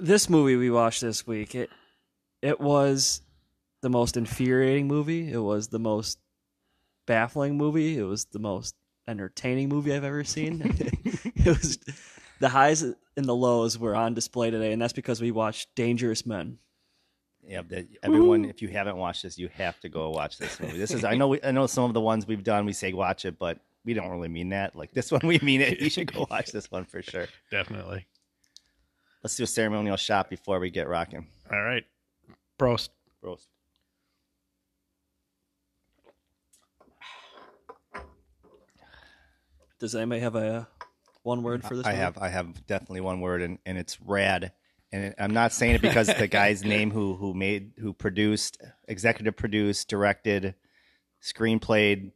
This movie we watched this week, it it was the most infuriating movie. It was the most baffling movie. It was the most entertaining movie I've ever seen. it was the highs and the lows were on display today, and that's because we watched Dangerous Men. Yeah, that- everyone. If you haven't watched this, you have to go watch this movie. This is. I know. We, I know some of the ones we've done. We say watch it, but we don't really mean that. Like this one, we mean it. You should go watch this one for sure. Definitely. Let's do a ceremonial shot before we get rocking. All right. Prost. Bros. Does anybody have a one word for this? I movie? have. I have definitely one word, and, and it's rad. And it, I'm not saying it because the guy's name who who made, who produced, executive produced, directed, screenplayed,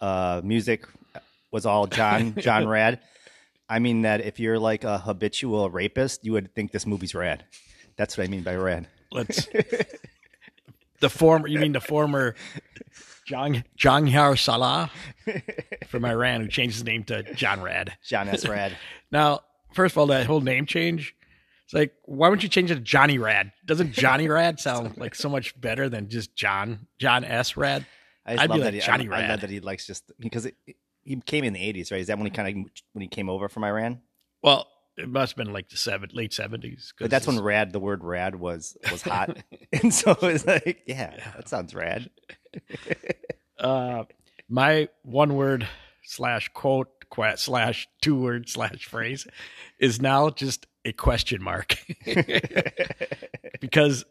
uh, music was all John John Rad. I mean that if you're like a habitual rapist, you would think this movie's rad. That's what I mean by rad. Let's. the former, you mean the former Jong Jonghar Salah from Iran, who changed his name to John Rad. John S. Rad. Now, first of all, that whole name change. It's like, why wouldn't you change it to Johnny Rad? Doesn't Johnny Rad sound like so much better than just John John S. Rad? I just I'd be love like that he, Johnny I, I love Rad. that he likes just because it, he came in the 80s, right? Is that when he kind of when he came over from Iran? Well, it must have been like the seven, late seventies. But that's when rad, the word rad was was hot, and so it's like, yeah, that sounds rad. uh, my one word slash quote qu- slash two word slash phrase is now just a question mark because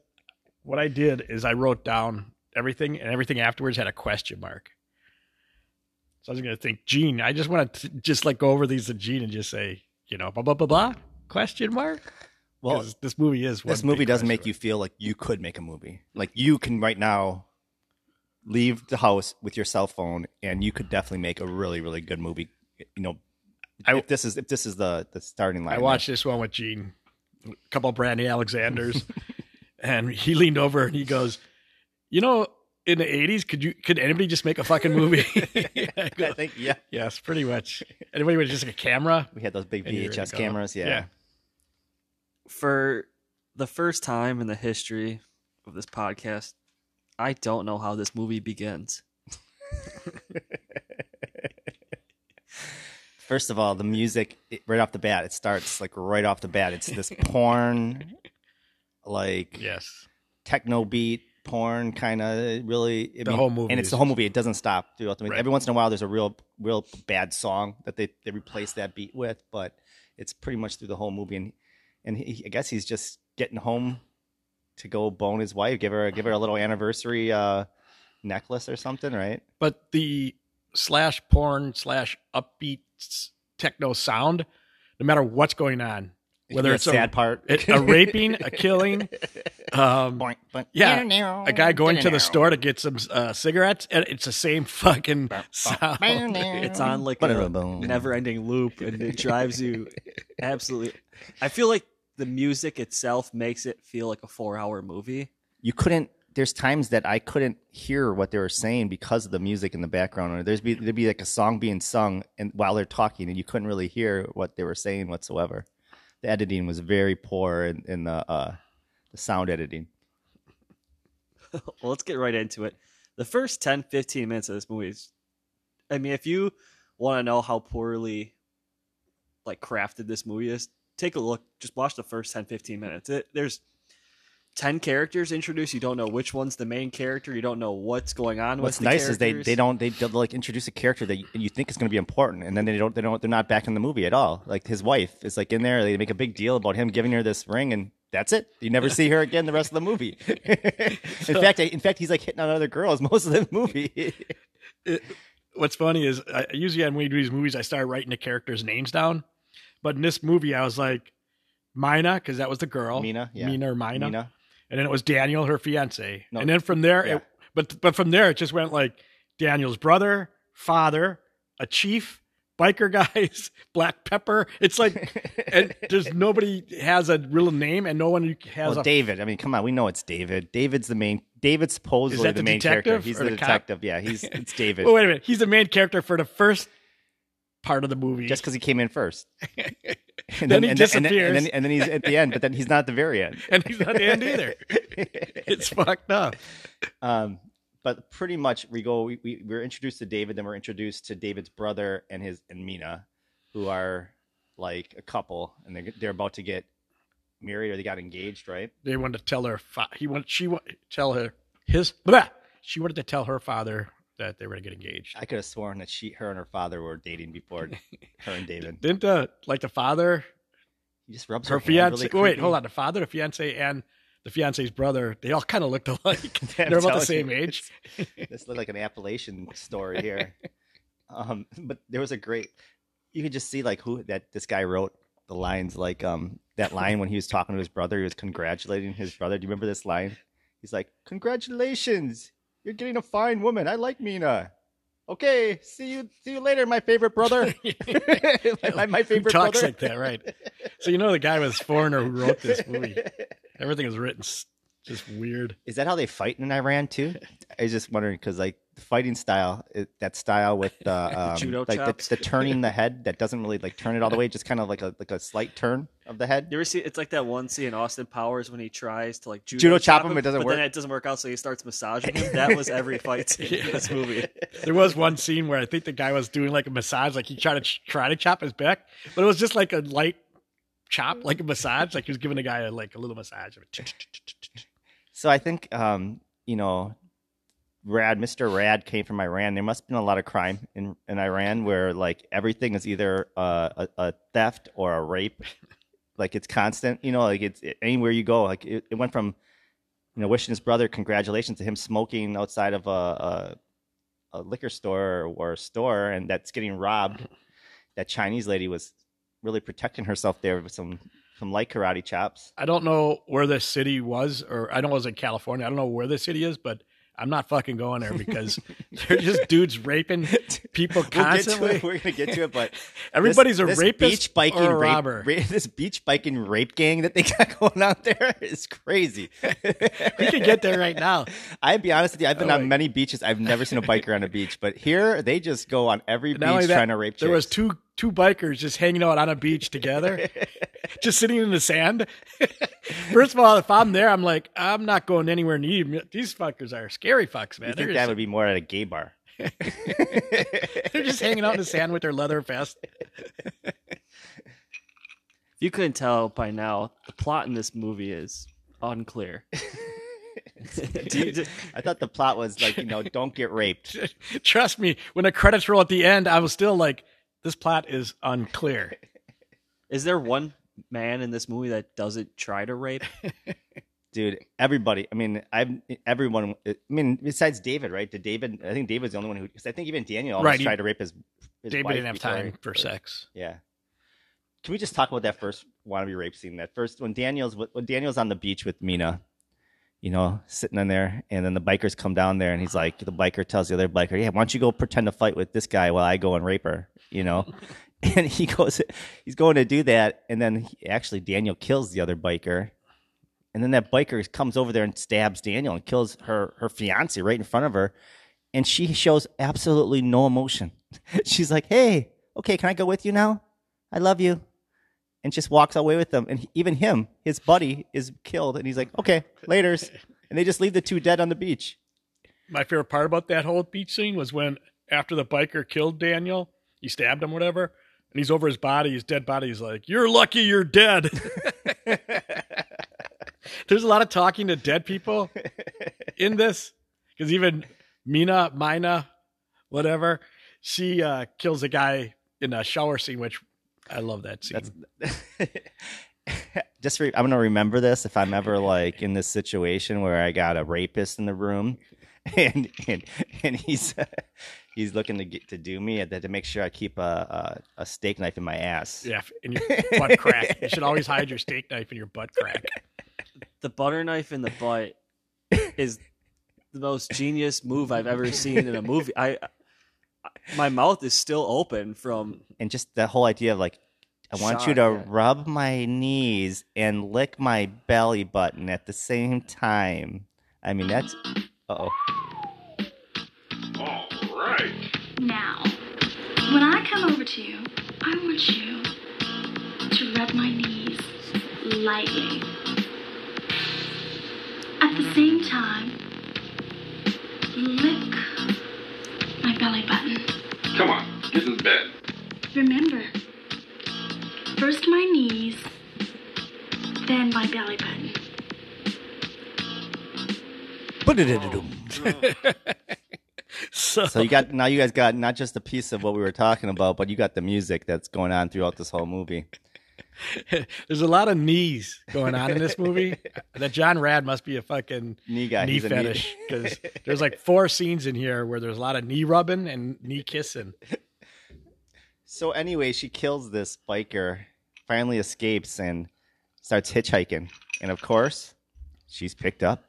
what I did is I wrote down everything and everything afterwards had a question mark. So I was going to think, Gene, I just want to just like go over these to Gene and just say, you know, blah, blah, blah, blah, question mark. Well, this movie is this movie doesn't make you feel like you could make a movie. Like you can right now leave the house with your cell phone, and you could definitely make a really, really good movie. You know, I- if this is if this is the the starting line. I watched this one with Gene, a couple of Brandy Alexanders, and he leaned over and he goes, "You know, in the '80s, could you could anybody just make a fucking movie?" I go, I think yeah, yes, pretty much. Anybody with just like a camera? we had those big And you're ready VHS cameras. Yeah. Yeah. for the first time in the history of this podcast, I don't know how this movie begins. First of all, the music it, right off the bat, it starts like right off the bat. It's this porn, like Yes. techno beat porn kind of really. The whole movie and it's the whole movie. It doesn't stop. throughout the movie. Right. Every once in a while, there's a real, real bad song that they they replace that beat with, but it's pretty much through the whole movie. And and he, I guess he's just getting home to go bone his wife, give her give her a little anniversary uh, necklace or something, right? But the slash porn slash upbeat techno sound, no matter what's going on, whether The it's sad part, a, a raping, a killing, um, Boink, boink. Yeah, a guy going to the store to get some uh, cigarettes, and it's the same fucking sound. It's on like a never-ending loop, and it drives you absolutely. I feel like the music itself makes it feel like a four-hour movie. you couldn't there's times that I couldn't hear what they were saying because of the music in the background or there's be there'd be like a song being sung and while they're talking and you couldn't really hear what they were saying whatsoever. The editing was very poor in, in the uh the sound editing. well, let's get right into it. The first 10, 15 minutes of this movie is, I mean, if you want to know how poorly like crafted this movie is, take a look. Just watch the first 10, 15 minutes. It, there's 10 characters introduced. You don't know which one's the main character. You don't know what's going on What's with the nice is they, they don't they like introduce a character that you, you think is going to be important and then they don't they don't they're not back in the movie at all. Like his wife is like in there. They make a big deal about him giving her this ring and that's it. You never see her again the rest of the movie. in fact, I, in fact, he's like hitting on other girls most of the movie. What's funny is I, usually when we do these movies, I start writing the characters' names down. But in this movie, I was like Mina because that was the girl, Mina, yeah. Mina or Mina. Mina. and then it was Daniel, her fiance, No, and then from there, yeah. it, but but from there it just went like Daniel's brother, father, a chief, biker guys, black pepper. It's like, and there's nobody has a real name, and no one has well, a David. I mean, come on, we know it's David. David's the main. David's supposedly the, the main character. He's the, the detective. Yeah, he's it's David. Well, wait a minute. He's the main character for the first part of the movie. just because he came in first. And Then he and and then, disappears. and, then, and then he's at the end, but then he's not at the very end. and he's not the end either. It's fucked up. um, but pretty much we go. We, we we're introduced to David, then we're introduced to David's brother and his and Mina, who are like a couple, and they they're about to get married or they got engaged, right? They wanted to tell her. Fa- he wanted. She wanted to tell her his. Blah, she wanted to tell her father that they were going to get engaged. I could have sworn that she, her, and her father were dating before her and David. Didn't uh, like the father, He just rubs her her, fiance? really oh, wait, hold on. The father, the fiance, and the fiance's brother. They all kind of looked alike. They're about the same you, age. this looked like an Appalachian story here. um, but there was a great. You could just see like who that this guy wrote the lines like um that line when he was talking to his brother. He was congratulating his brother. Do you remember this line? He's like, "Congratulations, you're getting a fine woman. I like Mina." Okay, see you see you later, my favorite brother. my, my Who favorite talks brother. like that, right? So you know the guy was foreigner who wrote this movie. Everything was written just weird. Is that how they fight in Iran too? I was just wondering because like the fighting style, it, that style with the um, Judo like the, the turning the head that doesn't really like turn it all the way, just kind of like a like a slight turn of the head. You ever see? It's like that one scene in Austin Powers when he tries to like judo, Judo chop him, it doesn't but work. Then it doesn't work out, so he starts massaging him. That was every fight scene in this movie. There was one scene where I think the guy was doing like a massage, like he tried to ch- try to chop his back, but it was just like a light chop, like a massage, like he was giving a guy a, like a little massage. So I think um, you know, Rad, Mr. Rad came from Iran. There must have been a lot of crime in, in Iran where like everything is either uh, a, a theft or a rape. like it's constant, you know, like it's anywhere you go. Like it, it went from, you know, wishing his brother congratulations to him smoking outside of a, a, a liquor store or, or a store and that's getting robbed. That Chinese lady was really protecting herself there with some, some light karate chops. I don't know where this city was, or I don't know it was in California. I don't know where the city is, but I'm not fucking going there because they're just dudes raping people We'll constantly. it. We're gonna get to it, but Everybody's this, a this rapist beach biking or a rape- robber. ra- this beach biking rape gang that they got going out there is crazy. we could get there right now. I'd be honest with you. I've been Oh, on wait. many beaches. I've never seen a biker on a beach, but here they just go on every beach that, trying to rape. There was two two bikers just hanging out on a beach together, just sitting in the sand. First of all, if I'm there, I'm like, I'm not going anywhere near you. These fuckers are scary fucks, man. You They're think just, that would be more at a gay bar? they're just hanging out in the sand with their leather vest. If you couldn't tell by now, the plot in this movie is unclear. Do I thought the plot was like, you know, don't get raped. Trust me, when the credits roll at the end, I was still like, this plot is unclear. is there one man in this movie that doesn't try to rape? Dude, everybody. I mean, I've everyone. I mean, besides David, right? Did David? I think David's the only one who. Because I think even Daniel almost Right, he- tried to rape his. his David wife didn't have before- time for or- sex. Yeah. Can we just talk about that first wannabe rape scene? That first when Daniel's when Daniel's on the beach with Mina, you know, sitting in there, and then the bikers come down there, and he's like, the biker tells the other biker, "Yeah, why don't you go pretend to fight with this guy while I go and rape her?" You know, and he goes, he's going to do that, and then he, actually Daniel kills the other biker, and then that biker comes over there and stabs Daniel and kills her her fiance right in front of her, and she shows absolutely no emotion. She's like, "Hey, okay, can I go with you now? I love you." And just walks away with them. And he- even him, his buddy, is killed. And he's like, okay, laters. And they just leave the two dead on the beach. My favorite part about that whole beach scene was when after the biker killed Daniel, he stabbed him, whatever, and he's over his body, his dead body. He's like, "You're lucky you're dead." There's a lot of talking to dead people in this because even Mina, Mina, whatever, she uh, kills a guy in a shower scene, which I love that scene. That's just re- I'm gonna remember this if I'm ever like in this situation where I got a rapist in the room, and and and he's he's looking to get to do me to, to make sure I keep a, a a steak knife in my ass. yeah, in your butt crack. You should always hide your steak knife in your butt crack. The the butter knife in the butt is the most genius move I've ever seen in a movie. I, I my mouth is still open from and just the whole idea of like I want you to yeah. rub my knees and lick my belly button at the same time. I mean that's uh oh. All right. Now, when I come over to you, I want you to rub my knees lightly. At the same time, lick my belly button. Come on, get in bed. Remember, first my knees, then my belly button. So, So you got now you guys got not just a piece of what we were talking about, but you got the music that's going on throughout this whole movie. there's a lot of knees going on in this movie. that John Rad must be a fucking Knee guy, knee he's fetish because there's like four scenes in here where there's a lot of knee rubbing and knee kissing. So anyway, she kills this biker, finally escapes and starts hitchhiking. And of course, she's picked up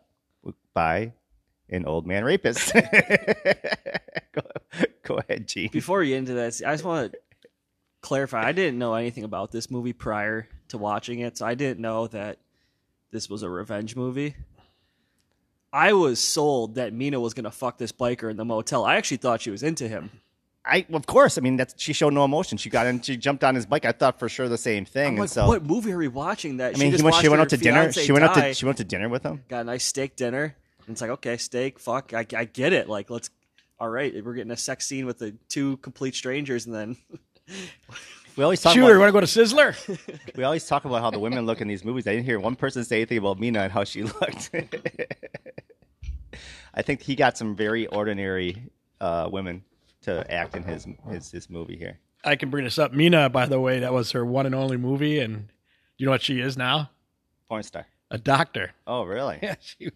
by an old man rapist. go, go ahead, Gene. before we get into that, I just want to clarify. I didn't know anything about this movie prior to watching it, so I didn't know that this was a revenge movie. I was sold that Mina was gonna fuck this biker in the motel. I actually thought she was into him. I of course, I mean that's she showed no emotion. She got in, she jumped on his bike. I thought for sure the same thing. I'm and so what movie are we watching? That I mean, just went, she went out to dinner. She went out to she went to dinner with him. got a nice steak dinner. And it's like, okay, steak, fuck, I, I get it. Like, let's, all right, we're getting a sex scene with the two complete strangers, and then We always talk Shooter, about want to go to Sizzler? we always talk about how the women look in these movies. I didn't hear one person say anything about Mina and how she looked. I think he got some very ordinary uh, women to act in his his his movie here. I can bring this up. Mina, by the way, that was her one and only movie, and you know what she is now? Porn star. A doctor. Oh, really? Yeah, she.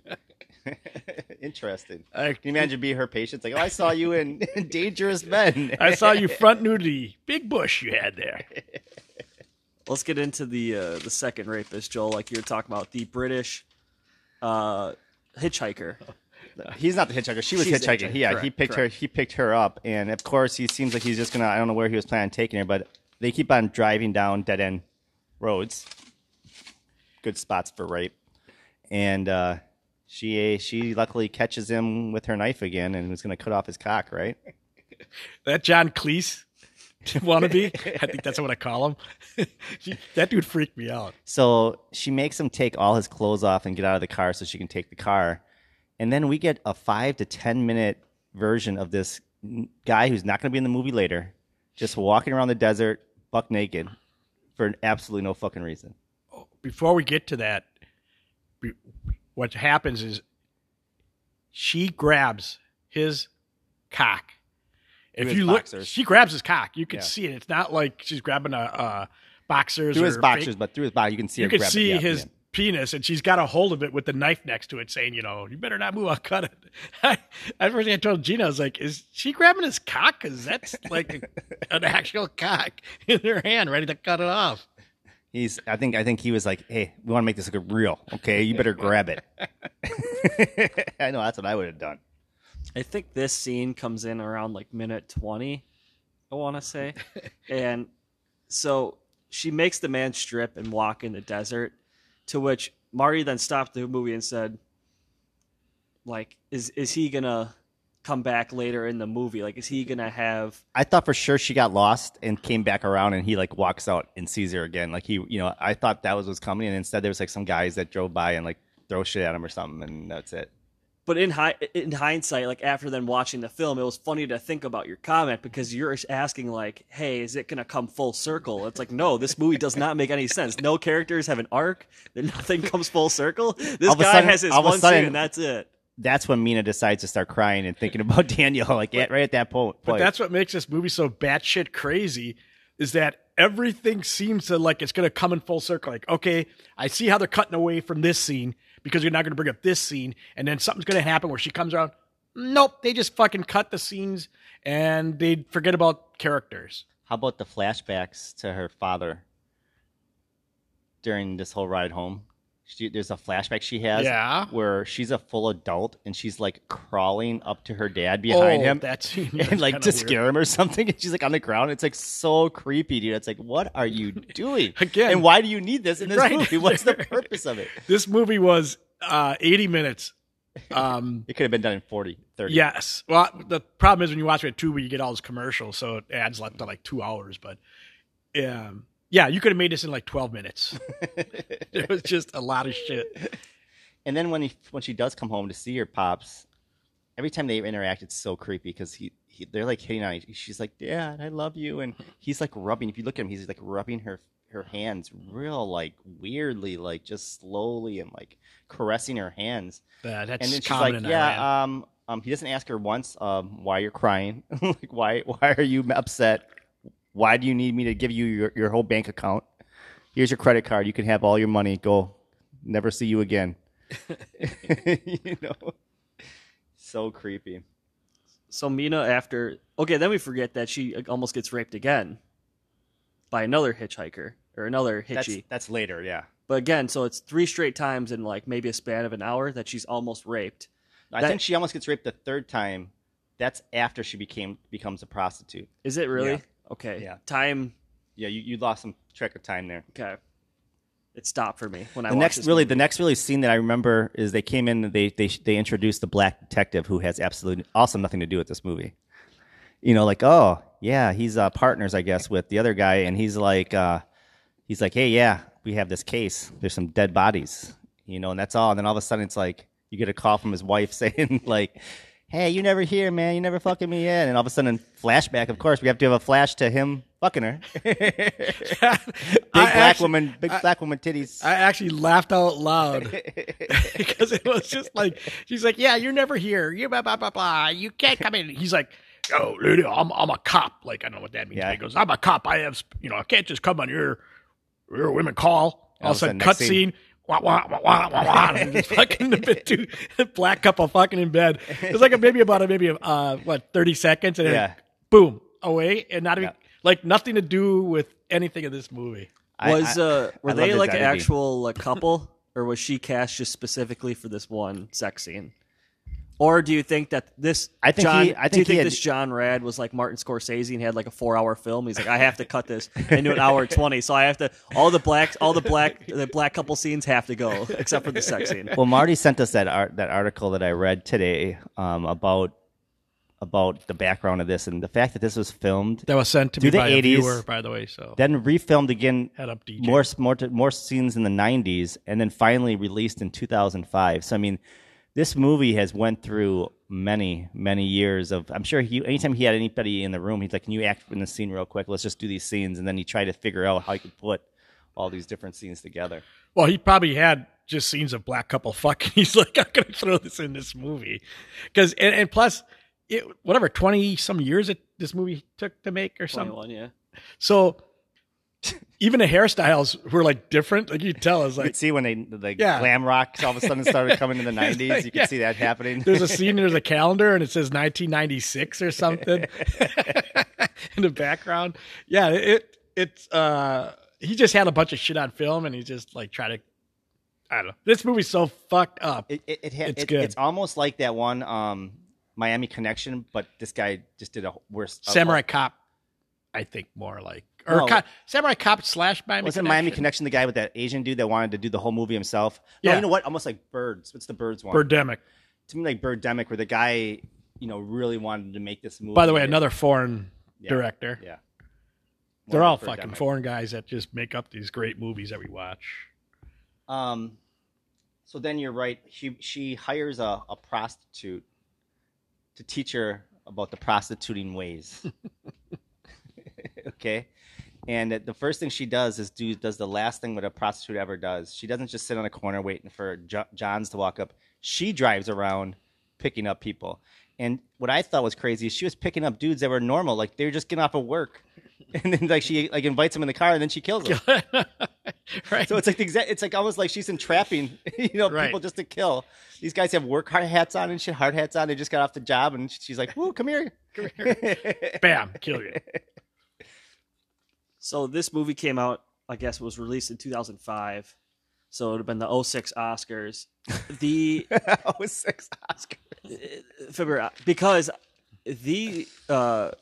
Interesting. I, Can you imagine being her patient? Like, oh, I saw you in Dangerous Men. I saw you front nudity. Big bush you had there. let's get into the uh, the second rapist, Joel. Like you were talking about, the British uh, hitchhiker. He's not the hitchhiker. She was She's hitchhiking. Yeah, he picked correct. her. He picked her up, and of course, he seems like he's just gonna. I don't know where he was planning on taking her, but they keep on driving down dead end roads. Good spots for rape, and uh, she she luckily catches him with her knife again, and was gonna cut off his cock. Right? That John Cleese wannabe. I think that's what I call him. She- that dude freaked me out. So she makes him take all his clothes off and get out of the car so she can take the car. And then we get a five to 10 minute version of this guy who's not going to be in the movie later, just walking around the desert, buck naked, for absolutely no fucking reason. Oh, before we get to that, what happens is she grabs his cock. If his you look, boxers. she grabs his cock. You can Yeah. see it. It's not like she's grabbing a, a boxers. Through or his fake- boxers, but through his body, you can see you her can see Yeah, his yeah. penis, and she's got a hold of it with the knife next to it, saying, "You know, you better not move. I'll cut it." I, at first, I told Gina, I was like, "Is she grabbing his cock? Because that's like an actual cock in her hand, ready to cut it off." He's. I think. I think he was like, "Hey, we want to make this look real. Okay, you better grab it." I know that's what I would have done. I think this scene comes in around like minute 20, I want to say. and so she makes the man strip and walk in the desert, to which Marty then stopped the movie and said, like, is, is he going to come back later in the movie? Like, is he to have. I thought for sure she got lost and came back around, and he like walks out and sees her again. Like he, you know, I thought that was what's coming, and instead there was like some guys that drove by and like throw shit at him or something, and that's it. But in, hi- in hindsight, like after then watching the film, it was funny to think about your comment because you're asking like, "Hey, is it gonna come full circle?" It's like, no, this movie does not make any sense. No characters have an arc. Then nothing comes full circle. This All of a guy sudden- has his all of a one sudden- scene, and that's it. That's when Mina decides to start crying and thinking about Daniel, like at, right at that point. But that's what makes this movie so batshit crazy is that everything seems to like it's going to come in full circle. Like, okay, I see how they're cutting away from this scene because you're not going to bring up this scene, and then something's going to happen where she comes around. Nope, they just fucking cut the scenes and they forget about characters. How about the flashbacks to her father during this whole ride home? She, there's a flashback she has Yeah. where she's a full adult and she's like crawling up to her dad behind oh, him That scene, and like to scare him or something and she's like on the ground it's like so creepy dude it's like what are you doing Again- and why do you need this in this Right. movie what's the purpose of it This movie was uh, 80 minutes. Um, it could have been done in 40 30 yes. Well, the problem is when you watch it at Tubi, you get all those commercials, so it adds up to like two hours. But um, yeah, you could have made this in like 12 minutes. it was just a lot of shit. And then when he when she does come home to see her pops, every time they interact, it's so creepy because he, he they're like hitting on. each- She's like, "Dad, I love you," and he's like rubbing. If you look at him, he's like rubbing her her hands real like weirdly, like just slowly and like caressing her hands. Uh, that's and then she's like, "Yeah." Um, um, he doesn't ask her once um, why you're crying. like, why why are you upset? Why do you need me to give you your, your whole bank account? Here's your credit card. You can have all your money. Go. Never see you again. you know, so creepy. So Mina, after okay, then we forget that she uh, almost gets raped again by another hitchhiker or another That's hitchy. that's later, yeah. But again, so it's three straight times in like maybe a span of an hour that she's almost raped. I That- think she almost gets raped the third time. That's after she became becomes a prostitute. Is it really? Yeah. Okay. Yeah. Time. Yeah, you, you lost some track of time there. Okay. It stopped for me when I the next really movie. the next really scene that I remember is they came in and they they they introduced the black detective who has absolutely also nothing to do with this movie. You know, like oh yeah, he's uh, partners I guess with the other guy, and he's like uh, he's like hey yeah, we have this case. There's some dead bodies, you know, and that's all. And then all of a sudden it's like you get a call from his wife saying like. Hey, you never here, man. You never fucking me in. And all of a sudden, flashback. Of course, we have to have a flash to him fucking her. big I black actually- woman, big black woman titties. I actually laughed out loud because it was just like she's like, "Yeah, you're never here. You blah blah blah blah. You can't come in." He's like, "Oh, lady, I'm I'm a cop. Like I don't know what that means." Yeah. He goes, "I'm a cop. I have you know I can't just come on your your women call." All, of a sudden, next cut scene. scene. Wah, wah, wah, wah, wah, wah, and just fucking a bit too black couple fucking in bed. It was like a, maybe about a maybe uh what thirty seconds and then boom away and not even Yeah. like nothing to do with anything in this movie. I- was I- uh were I they like an actual like, couple or was she cast just specifically for this one sex scene? Or do you think that this I think John, he- I do you think had- this John Rad was like Martin Scorsese and had like a four hour film? He's like, I have to cut this into an hour twenty, so I have to all the black all the black the black couple scenes have to go except for the sex scene. Well, Marty sent us that art, that article that I read today um, about about the background of this and the fact that this was filmed, That was sent to Do me the by a 80s viewer, by the way. So then refilmed again, head up, DJ. more more more scenes in the '90s, and then finally released in 2005. So I mean, this movie has went through many many years of. I'm sure he anytime he had anybody in the room, he's like, "Can you act in the scene real quick? Let's just do these scenes," and then he tried to figure out how he could put all these different scenes together. Well, he probably had just scenes of black couple fucking. He's like, I'm gonna throw this in this movie, because and, and plus, it, whatever twenty some years it this movie took to make or something. one, yeah. So even the hairstyles were like different. Like you tell, it's You like could see when they the Yeah. glam rock all of a sudden started coming in the 90s. You could Yeah. see that happening. there's a scene, there's a calendar, and it says 1996 or something in the background. Yeah, it it's uh he just had a bunch of shit on film, and he just like tried to. I don't know. This movie's so fucked up. It, it, it, ha- It's it- good. It's almost like that one um, Miami Connection, but this guy just did a worse. Samurai Cop, I think more like or No. co- Samurai Cop slash Miami. Wasn't Connection. Miami Connection the guy with that Asian dude that wanted to do the whole movie himself? No, Yeah. you know what? Almost like Birds. What's the Birds one? Birdemic. To me, like Birdemic, where the guy, you know, really wanted to make this movie. By the way, another foreign Yeah. director. Yeah. They're all like fucking foreign guys that just make up these great movies that we watch. Um, so then you're right. She she hires a, a prostitute to teach her about the prostituting ways. okay, and the first thing she does is do does the last thing what a prostitute ever does. She doesn't just sit on a corner waiting for jo- Johns to walk up. She drives around picking up people. And what I thought was crazy is she was picking up dudes that were normal, like they were just getting off of work, and then like she like invites them in the car, and then she kills them. right. So it's like the exact. It's like almost like she's entrapping, you know, Right. people just to kill. These guys have work hard hats on and shit, hard hats on. They just got off the job, and she's like, "Woo, come here." Come here, bam, kill you. So this movie came out, I guess, was released in 2005. So it would have been the 06 Oscars. The oh, six Oscar. February because the uh,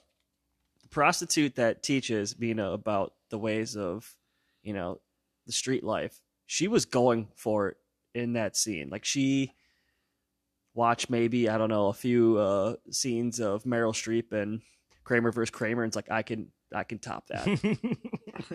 prostitute that teaches Mina about the ways of you know the street life, she was going for it in that scene. Like she watched maybe I don't know a few uh, scenes of Meryl Streep and Kramer versus Kramer, and it's like I can I can top that.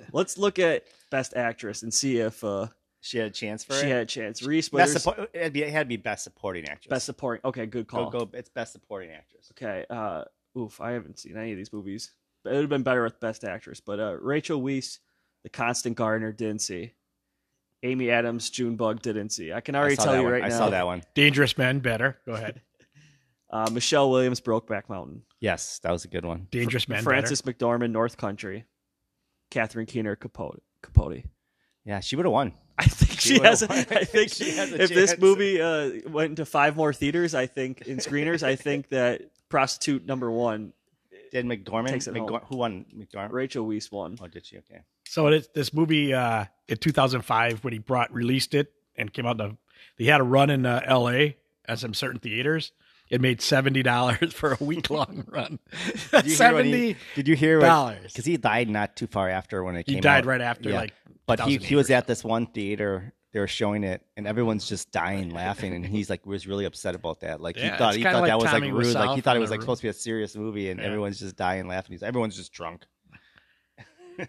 Let's look at Best Actress and see if uh, she had a chance for she it. had a chance. Reese best Witherspoon, suppo- it'd be, it had to be best supporting actress. Best Supporting. Okay, good call. go go. It's best supporting actress. Okay. Uh, oof, I haven't seen any of these movies. It would have been better with Best Actress. But uh, Rachel Weisz, The Constant Gardener, didn't see. Amy Adams, Junebug, didn't see. I can I already saw tell that you one. right I now. saw that one. Dangerous Men, better. Go ahead. Uh, Michelle Williams, Brokeback Mountain. Yes, that was a good one. Dangerous Men, Frances McDormand, North Country. Catherine Keener, Capote. Capote. Yeah, she would have won. I think She she, has. A, won. I think She has a if this movie uh, went into five more theaters, I think in screeners, I think that prostitute number one, Did McDormand? Takes it home. Who won? McDormand. Rachel Weisz, won. Oh, did she? Okay. So it, this movie uh, in 2005, when he brought released it and came out, the they had a run in uh, L.A. at some certain theaters. It made seventy dollars for a week long run. Did you hear when he- Seventy Did you hear? dollars. Because he died not too far after when it He came He died out. right after, Yeah. like, But he, he was at this one theater. They were showing it, and everyone's just dying laughing, and he's like was really upset about that. Like Yeah, he thought he thought like that was like rude. Like he thought it was like Room. supposed to be a serious movie, and Yeah. everyone's just dying laughing. He's everyone's just drunk.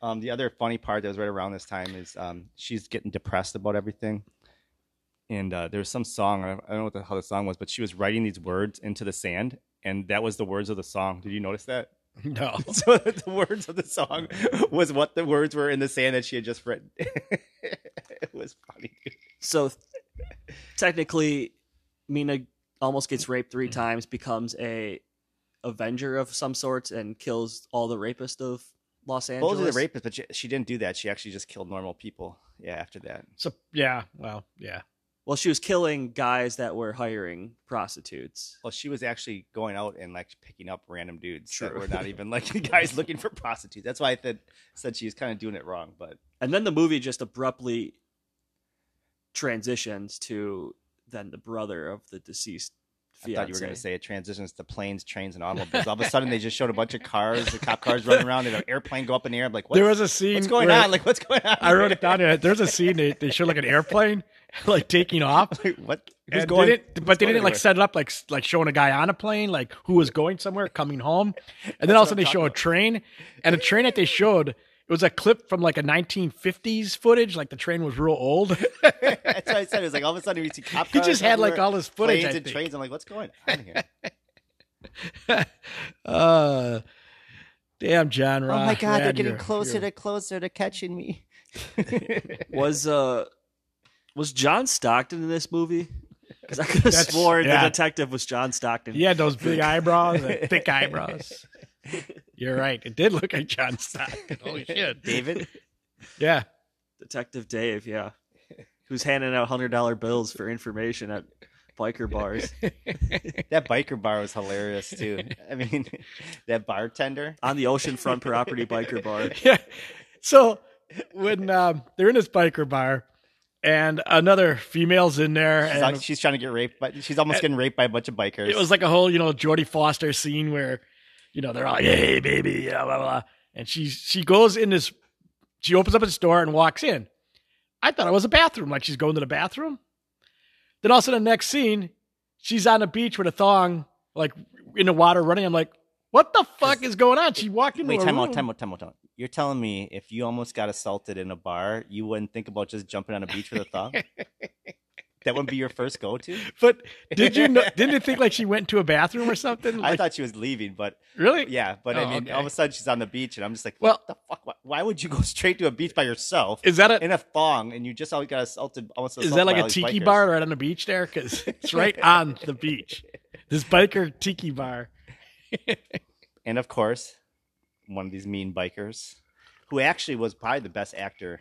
um, the other funny part that was right around this time is um, she's getting depressed about everything. And uh, there was some song, I I don't know what the, how the song was, but she was writing these words into the sand, and that was the words of the song. Did you notice that? No, So the words of the song was what the words were in the sand that she had just written. it was funny. So technically, Mina almost gets raped three times, becomes a avenger of some sorts, and kills all the rapists of Los Angeles. Those are the rapists, but she, she didn't do that. She actually just killed normal people. Yeah, after that. so yeah, well, yeah. Well, she was killing guys that were hiring prostitutes. Well, she was actually going out and like picking up random dudes that were not even like guys looking for prostitutes. That's why I said said she was kind of doing it wrong. But And then the movie just abruptly transitions to then the brother of the deceased I thought you were going to say it transitions to planes, trains, and automobiles. All of a sudden, they just showed a bunch of cars, the cop cars running around, and an airplane go up in the air. I'm like, what's, there was a scene. what's going on? Like, what's going on? I wrote it down. Here. There's a scene they, they showed like an airplane like taking off. Like, what? Who's And going? they didn't, who's but they going didn't like set it up like like showing a guy on a plane, like who was going somewhere, coming home, and then all of a sudden they show a train, and the train that they showed it was a clip from like a 1950s footage, like the train was real old. That's what I said. It was like all of a sudden we see cop He just had, like, all his footage, planes I and trains. I'm like, what's going on here? uh, damn, John oh my god, they're getting you're- closer you're- to closer to catching me. was uh was John Stockton in this movie? Because I could have That's- sworn yeah. the detective was John Stockton. He had those big eyebrows, and thick eyebrows. You're right. It did look like John Stockton. Holy shit. David. Yeah. Detective Dave, yeah, who's handing out hundred dollar bills for information at biker bars That biker bar was hilarious too. I mean, that bartender. on the oceanfront property biker bar. Yeah. So when um, they're in this biker bar and another female's in there, She's, and like- she's trying to get raped, but she's almost eh, getting raped by a bunch of bikers. it was like a whole, you know, Jodie Foster scene where, you know, they're all, hey, baby, blah, blah, blah. And she, she goes in this, she opens up this door and walks in. I thought it was a bathroom, like she's going to the bathroom. Then a sudden, the next scene, she's on the beach with a thong, like in the water running. I'm like, what the fuck is going on? She walked into Wait, a time room. out, time out, time out, time out. You're telling me if you almost got assaulted in a bar, you wouldn't think about just jumping on a beach with a thong? that wouldn't be your first go-to? But did you know, didn't you think like she went to a bathroom or something? I thought she was leaving, but really? yeah, but Oh, I mean, okay. all of a sudden she's on the beach, and I'm just like, Well- what the fuck? Why, why would you go straight to a beach by yourself Is that a in a thong, and you just always got assaulted? Almost is that like a tiki bikers? bar right on the beach there? Because it's right on the beach. This biker tiki bar. And of course, one of these mean bikers, who actually was probably the best actor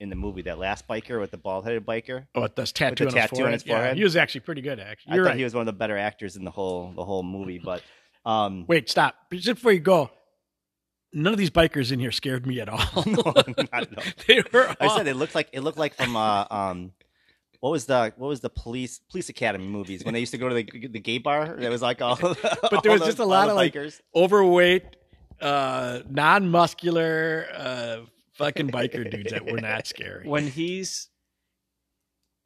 in the movie. That last biker with the bald-headed biker. Oh, it does tattoo, the on, his tattoo on forehead. his Yeah, forehead? he was actually pretty good. Actually, I you're thought right. he was one of the better actors in the whole the whole movie. But um, Wait, stop. Just before you go, none of these bikers in here scared me at all. Not at all. they were. I said it looked like it looked like from uh, um, what was the what was the police police academy movies when they used to go to the the gay bar? It was like all, but there was just a lot of like overweight, uh, non-muscular, uh, fucking biker dudes that were not scary. when he's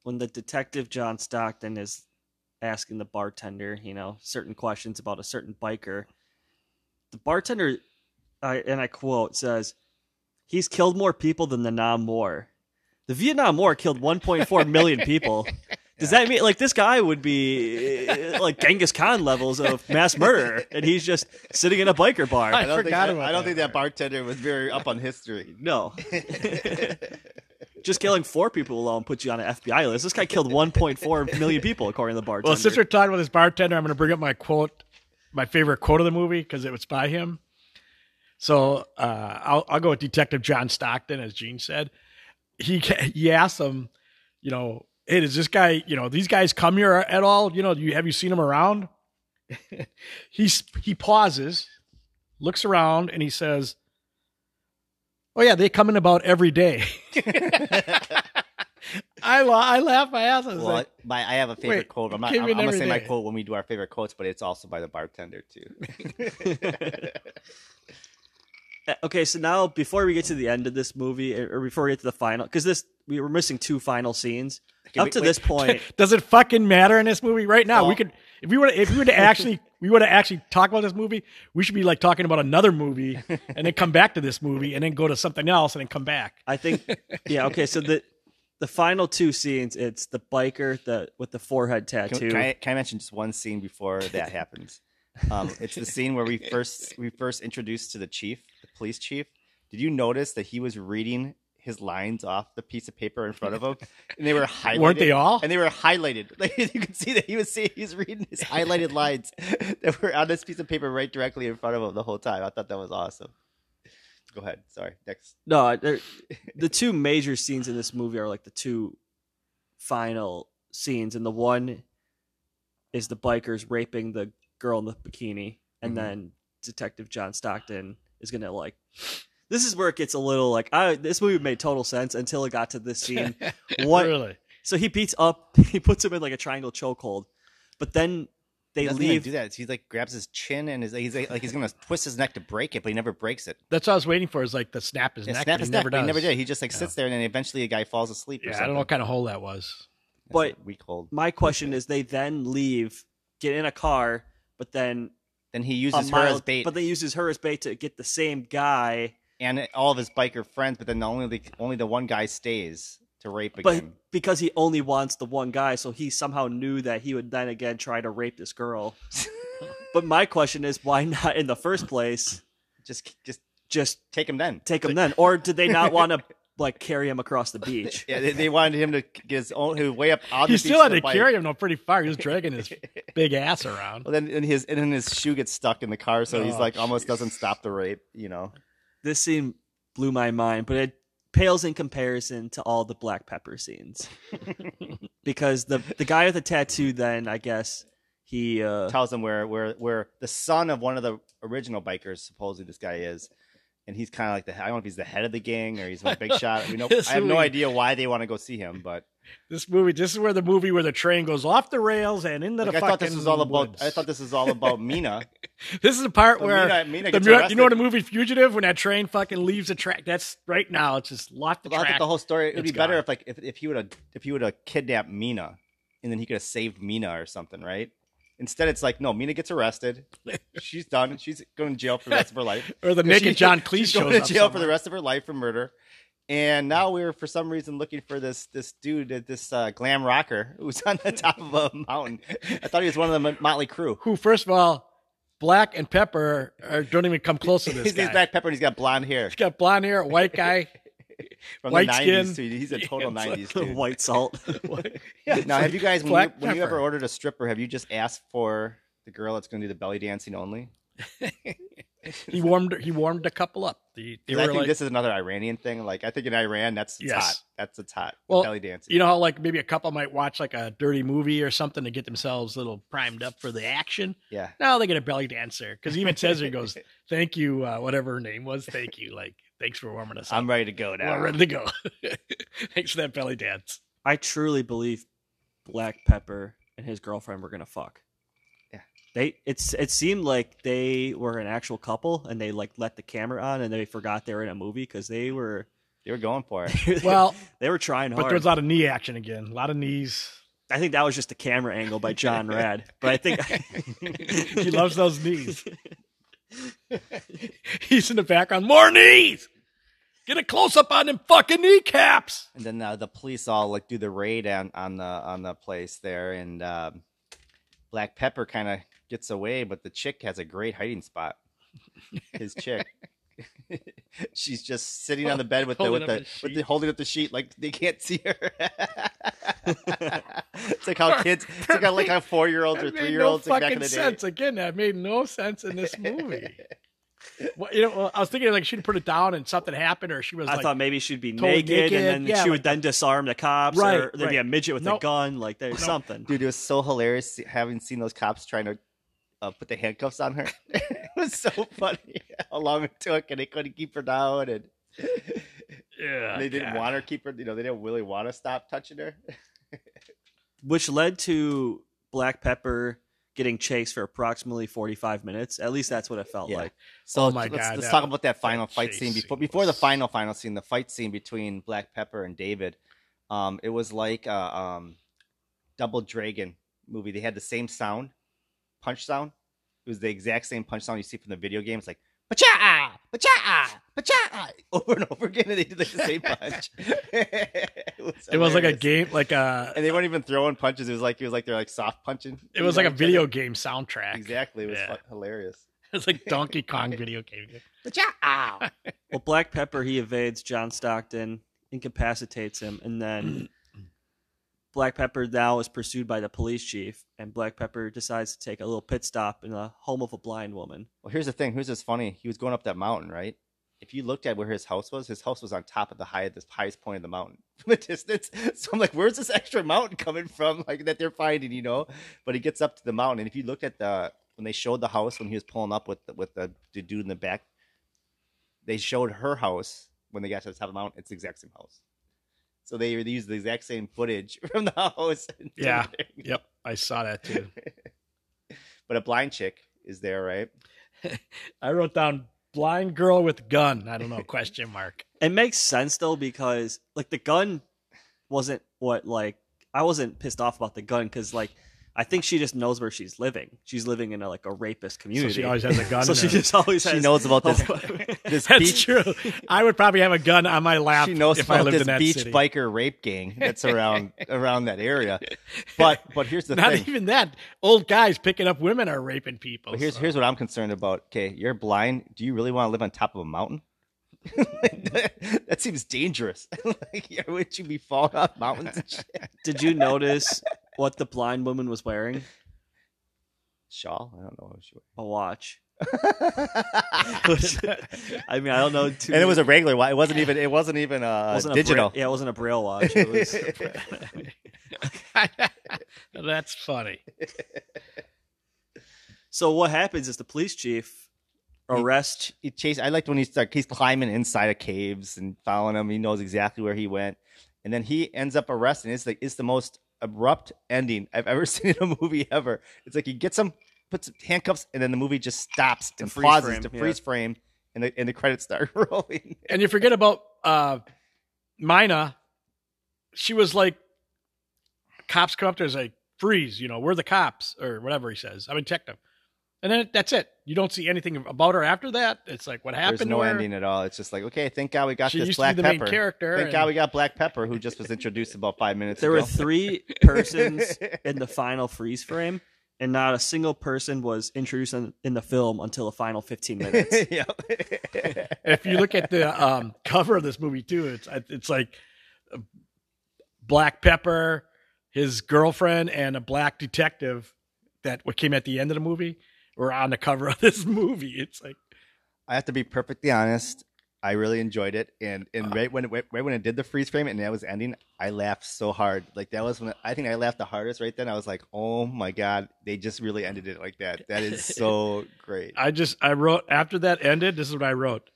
when the detective John Stockton is asking the bartender, you know, certain questions about a certain biker, the bartender, I and I quote, says, "He's killed more people than the Nam War. The Vietnam War killed 1.4 million people." Does that mean like this guy would be uh, like Genghis Khan levels of mass murder, and he's just sitting in a biker bar? I I don't think forgot I, about I don't that think that bartender was very up on history. No. Just killing four people alone puts you on an FBI list. This guy killed 1.4 million people, according to the bartender. Well, since we're talking about this bartender, I'm going to bring up my quote, my favorite quote of the movie because it was by him. So uh, I'll, I'll go with Detective John Stockton, as Gene said. He he asked him, you know, hey, does this guy, you know, these guys come here at all? You know, do you have you seen them around? He's he pauses, looks around, and he says, "Oh yeah, they come in about every day." I la- I laugh my ass. I was Well, like, my, I have a favorite Wait, quote. I'm, not, I'm, I'm gonna every say my quote when we do our favorite quotes, but it's also by the bartender too. Uh, okay, so now before we get to the end of this movie, or or before we get to the final, because this we were missing two final scenes. Okay, Up wait- to wait. this point, Does it fucking matter in this movie right now? Well- we could if we were if we were to actually we were to actually talk about this movie, we should be like talking about another movie and then come back to this movie and then go to something else and then come back. I think, yeah, okay. So the the final two scenes, it's the biker the with the forehead tattoo. can I, can I mention just one scene before that happens? Um, it's the scene where we first we first introduced to the chief, the police chief. Did you notice that he was reading his lines off the piece of paper in front of him, and they were highlighted? Weren't they all? And they were highlighted. Like you could see that he was seeing, he was reading his highlighted lines that were on this piece of paper right directly in front of him the whole time. I thought that was awesome. Go ahead. Sorry. Next. No, the two major scenes in this movie are like the two final scenes, and the one is the bikers raping the girl in the bikini, and Mhm. then Detective John Stockton is gonna like. This is where it gets a little like I. This movie made total sense until it got to this scene. What? Really? So he beats up. He puts him in like a triangle chokehold, but then they He leave. do that. He like grabs his chin and his, he's like, like he's gonna twist his neck to break it, but he never breaks it. That's what I was waiting for. Is like the snap his Yeah, neck. snap but his he neck, never but does. he never did. He just like sits there and then eventually a guy falls asleep. or Yeah, I don't know what kind of hole that was. That's But- a weak hold. My question is, they then leave, get in a car, but then Then he uses her as bait, But they uses her as bait to get the same guy. and all of his biker friends. But then only the only the one guy stays to rape again. But because he only wants the one guy, so he somehow knew that he would then again try to rape this girl. but my question is, why not in the first place just just just take him then. take him then? Or did they not want to like carry him across the beach? Yeah, they, they wanted him to get his own his way up. On He the still beach had to bike. carry him though pretty far. He was dragging his big ass around. Well, then and his and then his shoe gets stuck in the car, so he's Oh, like almost doesn't stop the rape. You know, This scene blew my mind, but it pales in comparison to all the black pepper scenes. because the the guy with the tattoo then, I guess, he uh tells him where where where the son of one of the original bikers supposedly this guy is. And he's kind of like the I don't know if he's the head of the gang or he's a big shot. We know I have no idea why they want to go see him, but This movie, this is where the movie where the train goes off the rails and into like, the I thought this was all about. I thought this was all about Mina. This is the part But where Mina- Mina the, gets mu- you arrested. know the movie Fugitive when that train fucking leaves the track. That's right now. It's just locked the Well, I track. thought the whole story. It would be better if like if, if he would have if he would have kidnapped Mina, and then he could have saved Mina or something, right? Instead, it's like no, Mina gets arrested. She's done. She's going to jail for the rest of her life. or the She- naked John Cleese she's going to jail for the rest of her life for murder. And now we're for some reason looking for this this dude, this uh, glam rocker who's on the top of a mountain. I thought he was one of the Mötley Crüe. Who, first of all, Black and Pepper are, don't even come close to this He's, guy. he's black pepper and he's got blonde hair He's got blonde hair, white guy. From white the skin. '90s. Too. He's a total Yeah, '90s dude. white salt. now, have you guys when, you, when you ever ordered a stripper, have you just asked for the girl that's going to do the belly dancing only? he warmed he warmed a couple up. The, they 'Cause I think like, this is another Iranian thing. Like I think in Iran, that's it's Yes. hot. That's it's hot. Well, belly dancing. you know how like maybe a couple might watch like a dirty movie or something to get themselves a little primed up for the action. yeah. Now they get a belly dancer because even says he goes, "Thank you, uh, whatever her name was. Thank you, like thanks for warming us up. I'm ready to go now. We're ready to go. thanks for that belly dance." I truly believe Black Pepper and his girlfriend were gonna fuck. Yeah. They it's it seemed like they were an actual couple and they like let the camera on and they forgot they were in a movie because they were They were going for it. Well, they were trying hard. but hard. there's a lot of knee action again. A lot of knees. I think that was just a camera angle by John Rad. But I think He loves those knees. He's in the background. More knees. Get a close up on them fucking kneecaps. And then uh, the police all like do the raid on on the on the place there, and um, Black Pepper kind of gets away, but the chick has a great hiding spot. His chick. She's just sitting on the bed with the with the the with the holding up the sheet like they can't see her. it's like how kids, it's like how like how four year olds or three year olds no like back fucking in the day. sense. Again, that made no sense in this movie. well, you know, well, I was thinking like she'd put it down and something happened, or she was I like, thought maybe she'd be naked, naked, and then yeah, she like- would then disarm the cops, Right, or there'd be a midget with Nope. a gun. Like there's Nope. something. Dude, it was so hilarious having seen those cops trying to uh, put the handcuffs on her. it was so funny how long it took, and they couldn't keep her down, and yeah, they didn't God. want her to keep her. You know, they didn't really want to stop touching her. which led to Black Pepper getting chased for approximately 45 minutes. At least that's what it felt Yeah. like. So Oh my let's, God, let's talk about that final that fight scene before scene before the final final scene, the fight scene between Black Pepper and David. Um, it was like a um, Double Dragon movie. They had the same sound, punch sound. It was the exact same punch sound you see from the video game. It's like pacha, pacha, pacha, over and over again, and they did like the same punch. it was, It was like a game, like a. and they weren't even throwing punches. It was like it was like they're like soft punching. It was like a video game soundtrack. Exactly, it was Yeah. fu- hilarious. It's like Donkey Kong video game. Pacha. Well, Black Pepper he evades John Stockton, incapacitates him, and then Black Pepper now is pursued by the police chief, and Black Pepper decides to take a little pit stop in the home of a blind woman. Well, here's the thing. Here's what's funny. He was going up that mountain, right? If you looked at where his house was, his house was on top of the high, the highest point of the mountain from a distance. So I'm like, where's this extra mountain coming from? Like that they're finding, you know? But he gets up to the mountain, and if you looked at the when they showed the house when he was pulling up with the, with the dude in the back, they showed her house when they got to the top of the mountain. It's the exact same house. So they, they used the exact same footage from the house. and Yeah. everything. Yep, I saw that too. But a blind chick is there, right? I wrote down blind girl with gun. I don't know, question mark. It makes sense though because like the gun wasn't what like I wasn't pissed off about the gun because like I think she just knows where she's living. She's living in a, like a rapist So community. she always has a gun. So in she her- just always She has knows about this this That's beach. true. I would probably have a gun on my lap she knows if I about lived this in that beach city. biker rape gang that's around around that area. But but here's the thing. Not thing. even that. Old guys picking up women are raping people. But here's so- here's what I'm concerned about. Okay, you're blind. Do you really want to live on top of a mountain? that, that seems dangerous. like, yeah, wouldn't you be falling off mountains? Did you notice what the blind woman was wearing? Shawl? I don't know what she A watch. I mean, I don't know. Too and it was a regular watch. It wasn't even. It wasn't even uh, wasn't digital. A Bra- yeah, it wasn't a braille watch. It was. That's funny. so what happens is the police chief arrests. he chased. I liked when he's like he's climbing inside of caves and following him. He knows exactly where he went, and then he ends up arresting. It's like it's the most abrupt ending I've ever seen in a movie ever. It's like he gets him, puts handcuffs, and then the movie just stops and freeze pauses frame, to yeah. freeze frame, and the and the credits start rolling. And you forget about uh Mina. She was like cops come up to her and say, freeze, you know, we're the cops, or whatever he says. I'm a detective. And then that's it. You don't see anything about her after that. It's like what happened There's no to her? ending at all. It's just like okay, thank God we got She this used to Black be the main Pepper. character. Thank and- God we got Black Pepper, who just was introduced about five minutes There ago. were three persons in the final freeze frame, and not a single person was introduced in, in the film until the final 15 minutes. if you look at the um, cover of this movie too, it's it's like uh, Black Pepper, his girlfriend, and a black detective that what came at the end of the movie, were on the cover of this movie. It's like I have to be perfectly honest. I really enjoyed it, and and uh. right when it, right when it did the freeze frame and that was ending, I laughed so hard. Like that was when I think I laughed the hardest right then. I was like, "Oh my god, they just really ended it like that. That is so great." I just I wrote after that ended. This is what I wrote.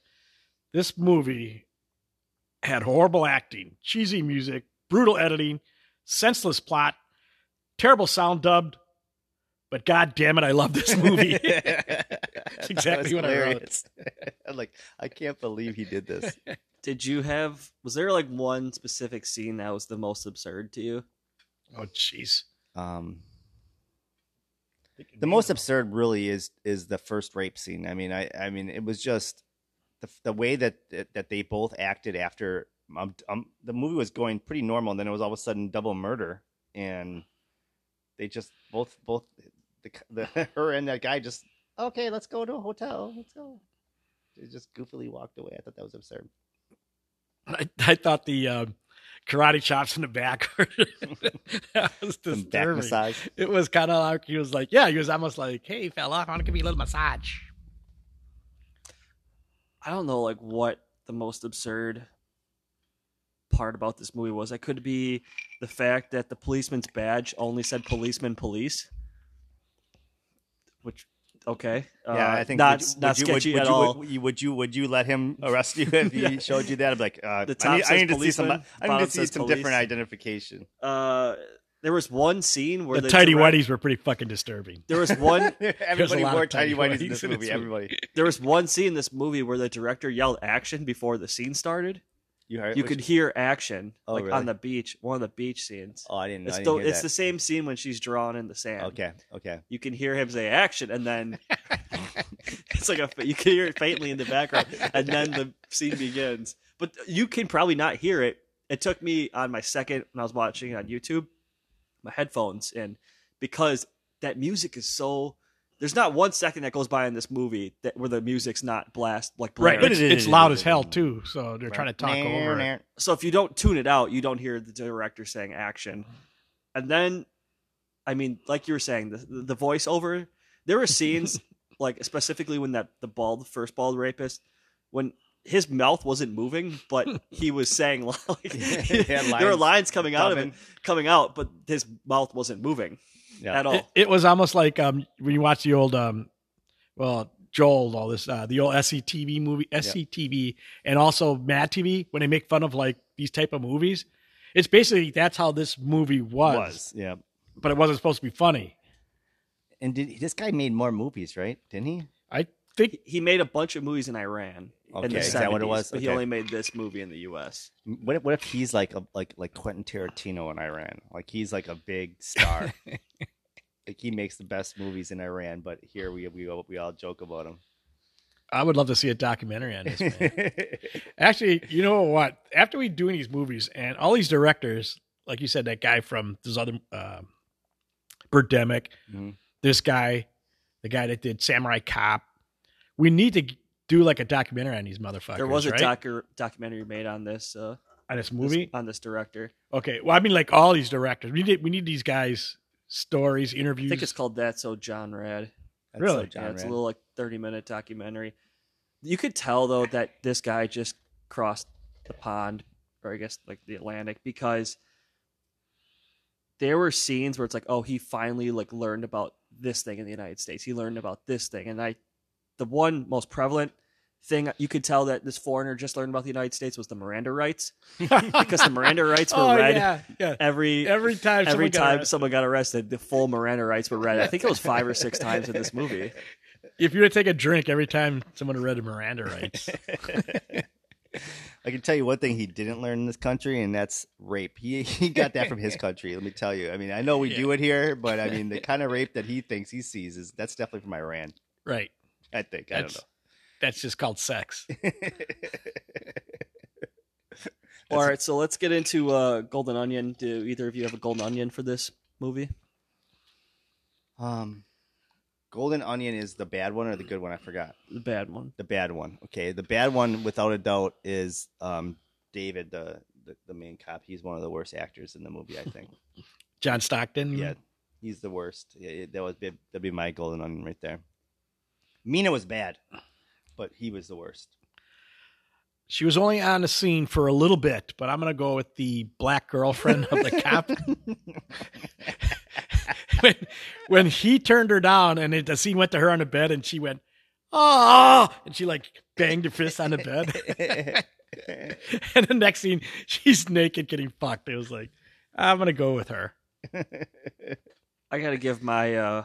This movie had horrible acting, cheesy music, brutal editing, senseless plot, terrible sound dubbed. But god damn it, I love this movie. That's exactly what I wrote. I'm like, I can't believe he did this. Did you have? Was there like one specific scene that was the most absurd to you? oh jeez. Um, the most absurd really is is the first rape scene. I mean, I I mean, it was just the the way that that they both acted after um, um the movie was going pretty normal, and then it was all of a sudden double murder, and they just both both the the her and that guy just okay, let's go to a hotel, let's go. They just goofily walked away. I thought that was absurd. I, I thought the um, karate chops in the back were- that was Some back disturbing. massage. It was kind of like he was like, yeah, he was almost like, hey fella, I want to give you a little massage. I don't know like what the most absurd part about this movie was. It could be the fact that the policeman's badge only said policeman police. Which okay. Yeah, Uh, I think not would you, not would you, sketchy would, at you, all. Would you, would you would you let him arrest you if he showed you that? I'd be like, uh, The I top need, I need to see some. policeman, I need to see some police. different identification. uh there was one scene where The the, tidy direct- whities were pretty fucking disturbing. There was one Everybody lot wore of tiny tiny whities in this movie. Everybody. there was one scene in this movie where the director yelled action before the scene started. You heard? You which- could hear action Oh, like really? on the beach, one of the beach scenes. Oh, I didn't. It's, I the, didn't hear it's that. the same scene when she's drawn in the sand. Okay. Okay. You can hear him say action, and then it's like a you can hear it faintly in the background, and then the scene begins. But you can probably not hear it. It took me on my second when I was watching it on YouTube, my headphones in, because that music is so. There's not one second that goes by in this movie that where the music's not blast like Right. but It's, it's loud as hell too, so they're trying to talk over it. so if you don't tune it out, you don't hear the director saying action. And then, I mean, like you were saying, the the voiceover. There were scenes, like specifically when that the bald first bald rapist, when his mouth wasn't moving, but he was saying like Yeah, there were lines lines coming out of it, coming. coming out, but his mouth wasn't moving Yeah. at all. It, it was almost like um, when you watch the old, um, well, Joel, all this, uh, the old SCTV movie, SCTV, and also Mad TV when they make fun of like these type of movies. It's basically that's how this movie was, Was yeah. but it wasn't supposed to be funny. And did this guy made more movies, right? Didn't he? I think he made a bunch of movies in Iran in Okay, the 70s, is that what it was? but he Okay. only made this movie in the U.S. What if, what if he's like a, like like Quentin Tarantino in Iran? Like he's like a big star. like he makes the best movies in Iran, but here we we all, we all joke about him. I would love to see a documentary on this. Man. Actually, you know what? After we doing these movies and all these directors, like you said, that guy from this other um Birdemic, Mhm. this guy, the guy that did Samurai Cop, we need to do like a documentary on these motherfuckers. There was a right? docu- documentary made on this uh, on this this- movie. on this director. Okay, well, I mean, like all these directors, we need we need these guys' stories, interviews. I think it's called That's So John Rad. That's Really? so John yeah, it's a little like thirty minute documentary. You could tell though that this guy just crossed the pond, or I guess like the Atlantic, because there were scenes where it's like, oh, he finally like learned about this thing in the United States. He learned about this thing, and I, the one most prevalent thing you could tell that this foreigner just learned about the United States was the Miranda rights, because the Miranda rights were oh read yeah, yeah. every Every time, every someone got time arrested. someone got arrested, the full Miranda rights were read. I think it was five or six times in this movie. if you were to take a drink every time someone read a Miranda rights, I can tell you one thing he didn't learn in this country, and that's rape. He he got that from his country. Let me tell you. I mean, I know we do it here, but I mean, the kind of rape that he thinks he sees is that's definitely from Iran. right? I think. I don't know. that's just called sex. All right, so let's get into uh, Golden Onion. Do either of you have a Golden Onion for this movie? um, Golden Onion is the bad one or the good one? I forgot. The bad one. The bad one. Okay, the bad one, without a doubt, is um David, the the, the main cop. He's one of the worst actors in the movie. I think. John Stockton. yeah, he's the worst. Yeah, it- that was that'd be my Golden Onion right there. Mina was bad, but he was the worst. She was only on the scene for a little bit, but I'm going to go with the black girlfriend of the cop. when, when he turned her down and it, the scene went to her on the bed and she went, oh, and she like banged her fist on the bed. and the next scene, she's naked getting fucked. It was like, I'm going to go with her. I gotta give my uh,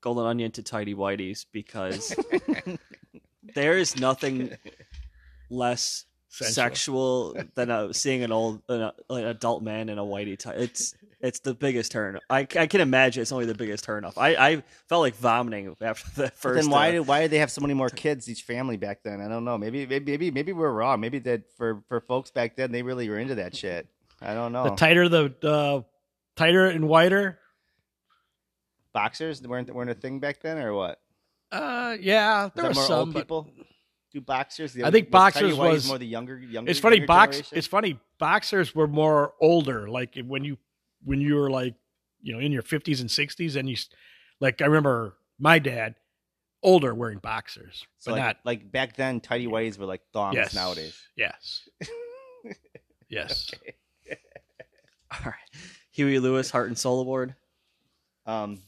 golden onion to Tidy Whitey's because there is nothing less Sensual. sexual than uh, seeing an old an, uh, an adult man in a whitey tie. It's it's the biggest turn. I, I can imagine it's only the biggest turn off. I, I felt like vomiting after the But first. then why uh, did why did they have so many more kids each family back then? I don't know. Maybe maybe maybe maybe we're wrong. Maybe that for for folks back then they really were into that shit. I don't know. The tighter the uh, tighter and whiter. Boxers weren't weren't a thing back then, or what? Uh, yeah, Was there were more some. old but people do boxers? The I think was boxers Whitey's was- more the younger younger. it's funny. younger Box. generation? It's funny. Boxers were more older. Like when you when you were like you know in your fifties and sixties, and you like I remember my dad older wearing boxers, so but like, not like back then. Tidy whities were like thongs yes nowadays. Yes. yes. All right, Huey Lewis Heart and Soul Award. Um,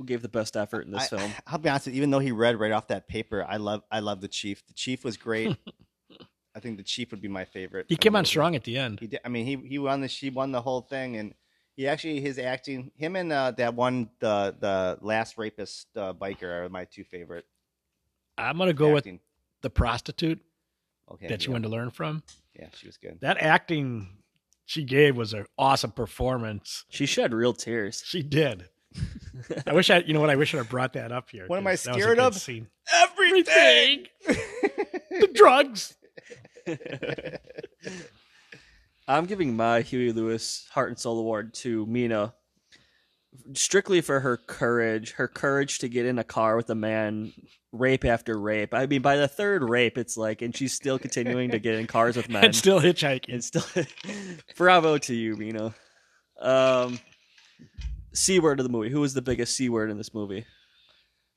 Who gave the best effort in this I, film? I'll be honest. With you, even though he read right off that paper, I love I love the chief. The chief was great. I think the chief would be my favorite. He came on strong at the end. He did. I mean, he he won the she won the whole thing, and he actually his acting. Him and uh, that one the the last rapist uh, biker are my two favorite. I'm gonna go with the prostitute okay, that you yeah. wanted to learn from. Yeah, she was good. That acting she gave was an awesome performance. She shed real tears. She did. I wish I, you know what? I wish I had brought that up here. What am I that was a scared good of? Scene. Everything. The drugs. I'm giving my Huey Lewis Heart and Soul Award to Mina, strictly for her courage, her courage to get in a car with a man, rape after rape. I mean, by the third rape, it's like, and she's still continuing to get in cars with men. And still hitchhiking. and still, bravo to you, Mina. Um, C word of the movie. Who was the biggest C word in this movie?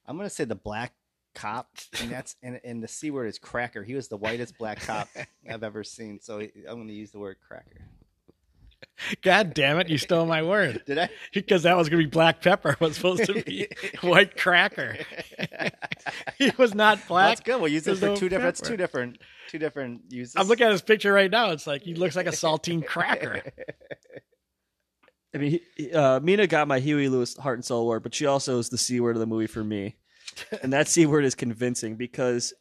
I'm gonna say the black cop, and that's and, and the c word is cracker. He was the whitest black cop I've ever seen. So I'm gonna use the word cracker. God damn it! You stole my word Did I? because that was going to be black pepper. Was supposed to be white cracker. he was not Well, black. that's good. We'll use it for two different. It's two different. Two different uses. I'm looking at his picture right now. It's like he looks like a saltine cracker. I mean, he- uh, Mina got my Huey Lewis Heart and Soul Award, but she also is the C word of the movie for me. And that C word is convincing because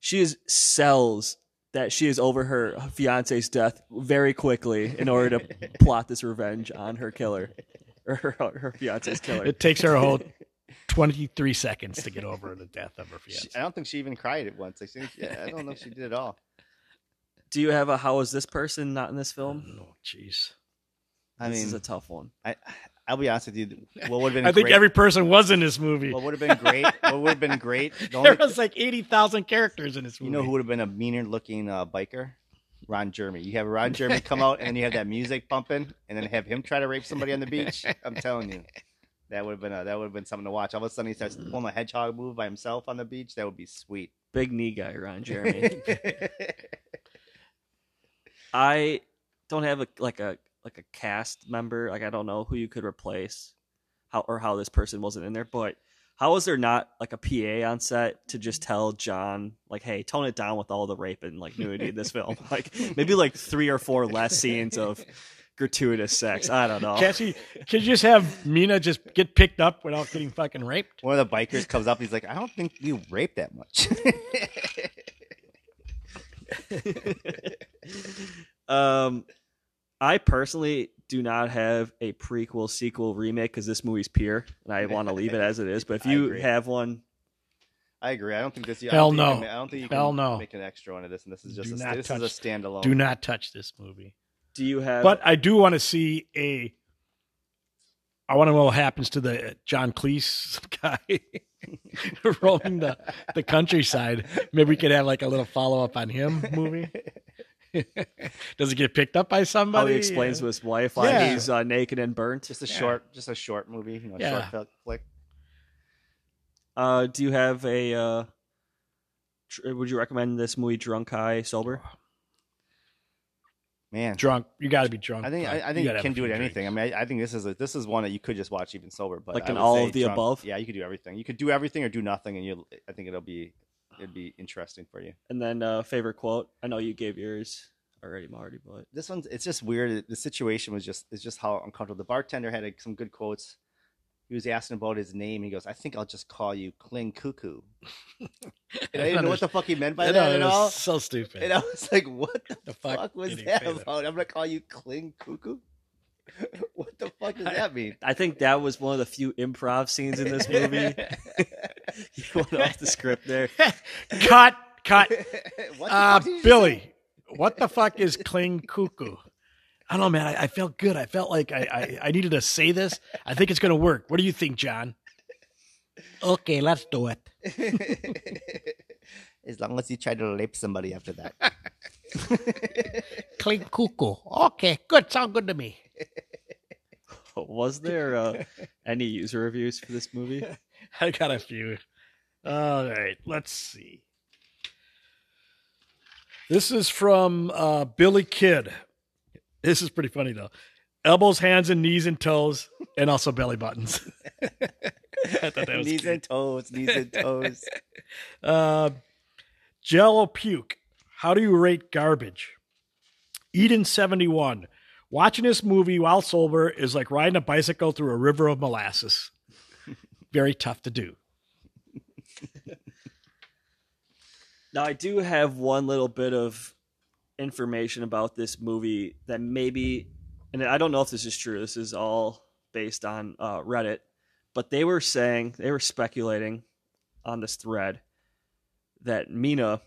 she is sells that she is over her fiance's death very quickly in order to plot this revenge on her killer or her, her fiance's killer. It takes her a whole 23 seconds to get over the death of her She- fiance. I don't think she even cried at once. I think yeah, I don't know if she did at all. Do you have a how is this person not in this film? Oh, jeez. I this mean, is a tough one. I I'll be honest with you. What would have been I think great, every person was in this movie. what would have been great? What would have been great? The there only, was like 80,000 characters in this movie. you know who would have been a meaner looking uh, biker? Ron Jeremy. You have Ron Jeremy come out, and then you have that music pumping, and then have him try to rape somebody on the beach. I'm telling you, that would have been a, that would have been something to watch. All of a sudden, he starts pulling a hedgehog move by himself on the beach. That would be sweet. Big knee guy, Ron Jeremy. I don't have a like a like a cast member. Like I don't know who you could replace, how or how this person wasn't in there. But how was there not like a PA on set to just tell John like, hey, tone it down with all the rape and like nudity in this film? Like maybe like three or four less scenes of gratuitous sex. I don't know. Can't you, can you just have Mina just get picked up without getting fucking raped? One of the bikers comes up. He's like, "I don't think you rape that much." um, I personally do not have a prequel, sequel, remake because this movie's pure, and I want to leave it as it is. But if you have one, I agree. I don't think this. I Hell don't think you no. can- I don't think you Hell can no. make an extra one of this, and this is just Do a, not this touch- is a standalone. Do not touch this movie. do you have? But I do want to see a. I want to know what happens to the John Cleese guy roaming the, the countryside. Maybe we could have like a little follow up on him movie. Does he get picked up by how somebody? he explains to his wife why Yeah. he's uh, naked and burnt. Just a Yeah. short, just a short movie, you know, Yeah. short fil- flick. Uh, do you have a? Uh, tr- would you recommend this movie Drunk High Sober? Man, Drunk. You got to be drunk. I think. I, I think you, gotta can do it few anything. I mean, I, I think this is a this is one that you could just watch even sober, but Like in all of the drunk- above? Yeah, you could do everything. You could do everything or do nothing, and you. I think it'll be it'd be interesting for you. And then uh, favorite quote. I know you gave yours already, Marty, but This one's it's just weird. The situation was just it's just how uncomfortable. The bartender had like, some good quotes. He was asking about his name. He goes, "I think I'll just call you Kling Cuckoo." and I didn't know what the fuck he meant by I that know, at it all. so stupid. And I was like, "What the, The fuck fuck, was that say that? about?" I'm gonna call you Kling Cuckoo. what the fuck does that mean? I think that was one of the few improv scenes in this movie. you went off the script there. cut, cut. what Uh, fuck did you Billy, what the fuck is cling cuckoo? I don't know, man. I, I felt good. I felt like I, I, I needed to say this. I think it's going to work. What do you think, John? Okay, let's do it. as long as you try to rape somebody after that. Cling cuckoo. Okay, good. Sound good to me. Was there uh, any user reviews for this movie? I got a few. All right, let's see. This is from uh, Billy Kidd. This is pretty funny though. Elbows, hands, and knees and toes, and also belly buttons. I thought that was knees cute. and toes, knees and toes. Uh, Jello puke. How do you rate garbage? Eden seventy one. Watching this movie while sober is like riding a bicycle through a river of molasses. Very tough to do. Now, I do have one little bit of information about this movie that maybe, and I don't know if this is true. This is all based on uh, Reddit, but they were saying they were speculating on this thread that Mina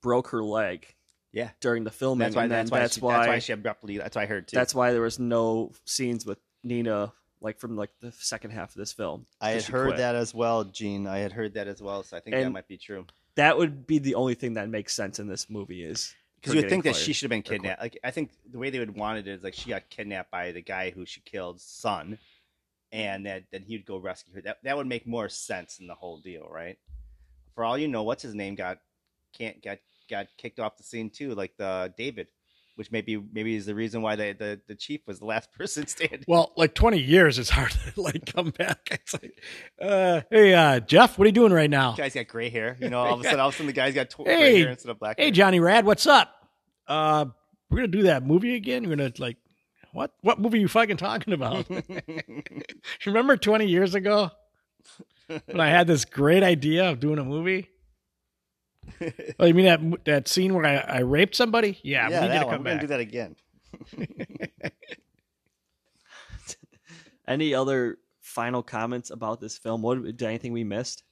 broke her leg Yeah. during the filming, That's why. and then That's why. that's she, why That's why she abruptly. That's why I heard too. that's why there was no scenes with Nina like from like the second half of this film. I had heard quit. that as well, Gene. I had heard that as well, so I think that might be true. That would be the only thing that makes sense in this movie is Because you would think that she should have been kidnapped. Like I think the way they would want it is like she got kidnapped by the guy who she killed's son, and that then he'd go rescue her. That that would make more sense in the whole deal, right? For all you know, what's his name got can't got got kicked off the scene too, like the David, which maybe maybe is the reason why the the, the chief was the last person standing. Well, like 20 years, it's hard to like come back. It's like, uh, hey, uh, Jeff, what are you doing right now? The guy's got gray hair, you know. All of a sudden, all of a sudden, the guy's got tw- Hey, gray hair instead of black. Hey, hair. Johnny Rad, what's up? Uh, we're gonna do that movie again. We're gonna like, what? What movie are you fucking talking about? Remember 20 years ago when I had this great idea of doing a movie? Oh, you mean that that scene where I, I raped somebody? Yeah, we need you to come We're gonna back. do that again. Any other final comments about this film? What did anything we missed?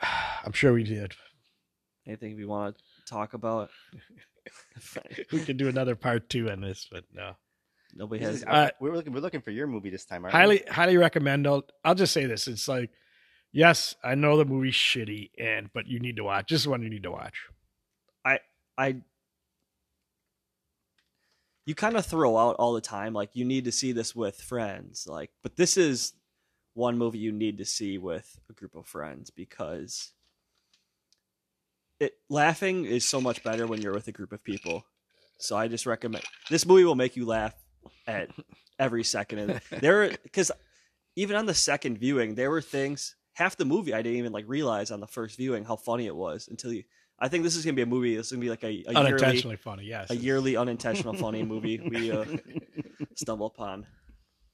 I'm sure we did. Anything we want to talk about? We could do another part two on this, but no. Nobody has. is- Uh, we're looking. We're looking for your movie this time. Aren't we? highly highly recommend I'll, I'll just say this it's like yes i know the movie's shitty and but you need to watch this is one you need to watch I. I you kind of throw out all the time, like you need to see this with friends, like, but this is one movie you need to see with a group of friends because it laughing is so much better when you're with a group of people. So I just recommend this movie will make you laugh at every second. And there, because even on the second viewing, there were things. Half the movie I didn't even like realize on the first viewing how funny it was until you. I think this is gonna be a movie. This is gonna be like a, a yearly, unintentionally funny yes a yearly unintentional funny movie we uh, stumble upon.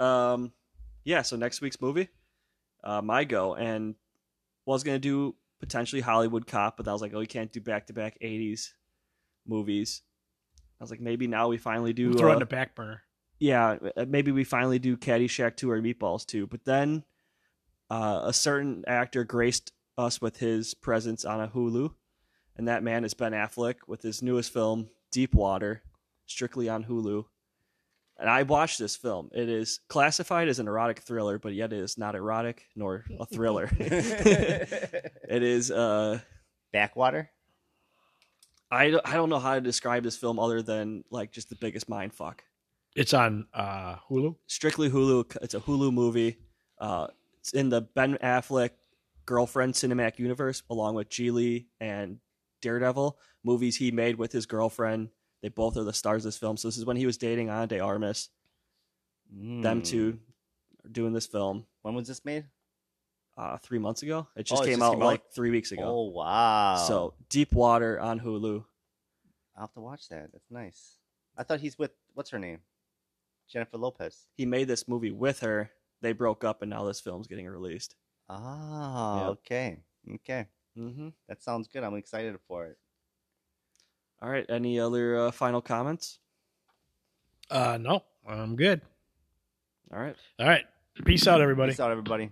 Um, yeah. So next week's movie, uh, my go, and was gonna do potentially Hollywood Cop, but I was like, oh, you can't do back to back '80s movies. I was like, maybe now we finally do. throw it uh, in the back burner yeah, uh, maybe we finally do Caddyshack 2 or Meatballs 2. But then uh, a certain actor graced us with his presence on a Hulu, and that man is Ben Affleck with his newest film, Deep Water, strictly on Hulu. And I watched this film. It is classified as an erotic thriller, but yet it is not erotic nor a thriller. it is. Uh, Backwater. I don't- I don't know how to describe this film other than like just the biggest mind fuck. it's on uh hulu strictly Hulu. It's a Hulu movie. Uh, It's in the Ben Affleck girlfriend cinematic universe, along with Gigli and Daredevil movies he made with his girlfriend. They both are the stars of this film. So this is when he was dating Ana de Armas. Them Mm. two are doing this film When was this made? uh, three months ago. It just Oh, it came just out came out? like three weeks ago. Oh wow! So Deep Water on Hulu. I'll have to watch that. That's nice. I thought he's with what's her name, Jennifer Lopez. He made this movie with her. They broke up, and now this film's getting released. Oh, Yep. okay, okay. Mm-hmm. That sounds good. I'm excited for it. All right. Any other uh, final comments? Uh, no, I'm good. All right. All right. Peace out, everybody. Peace out, everybody.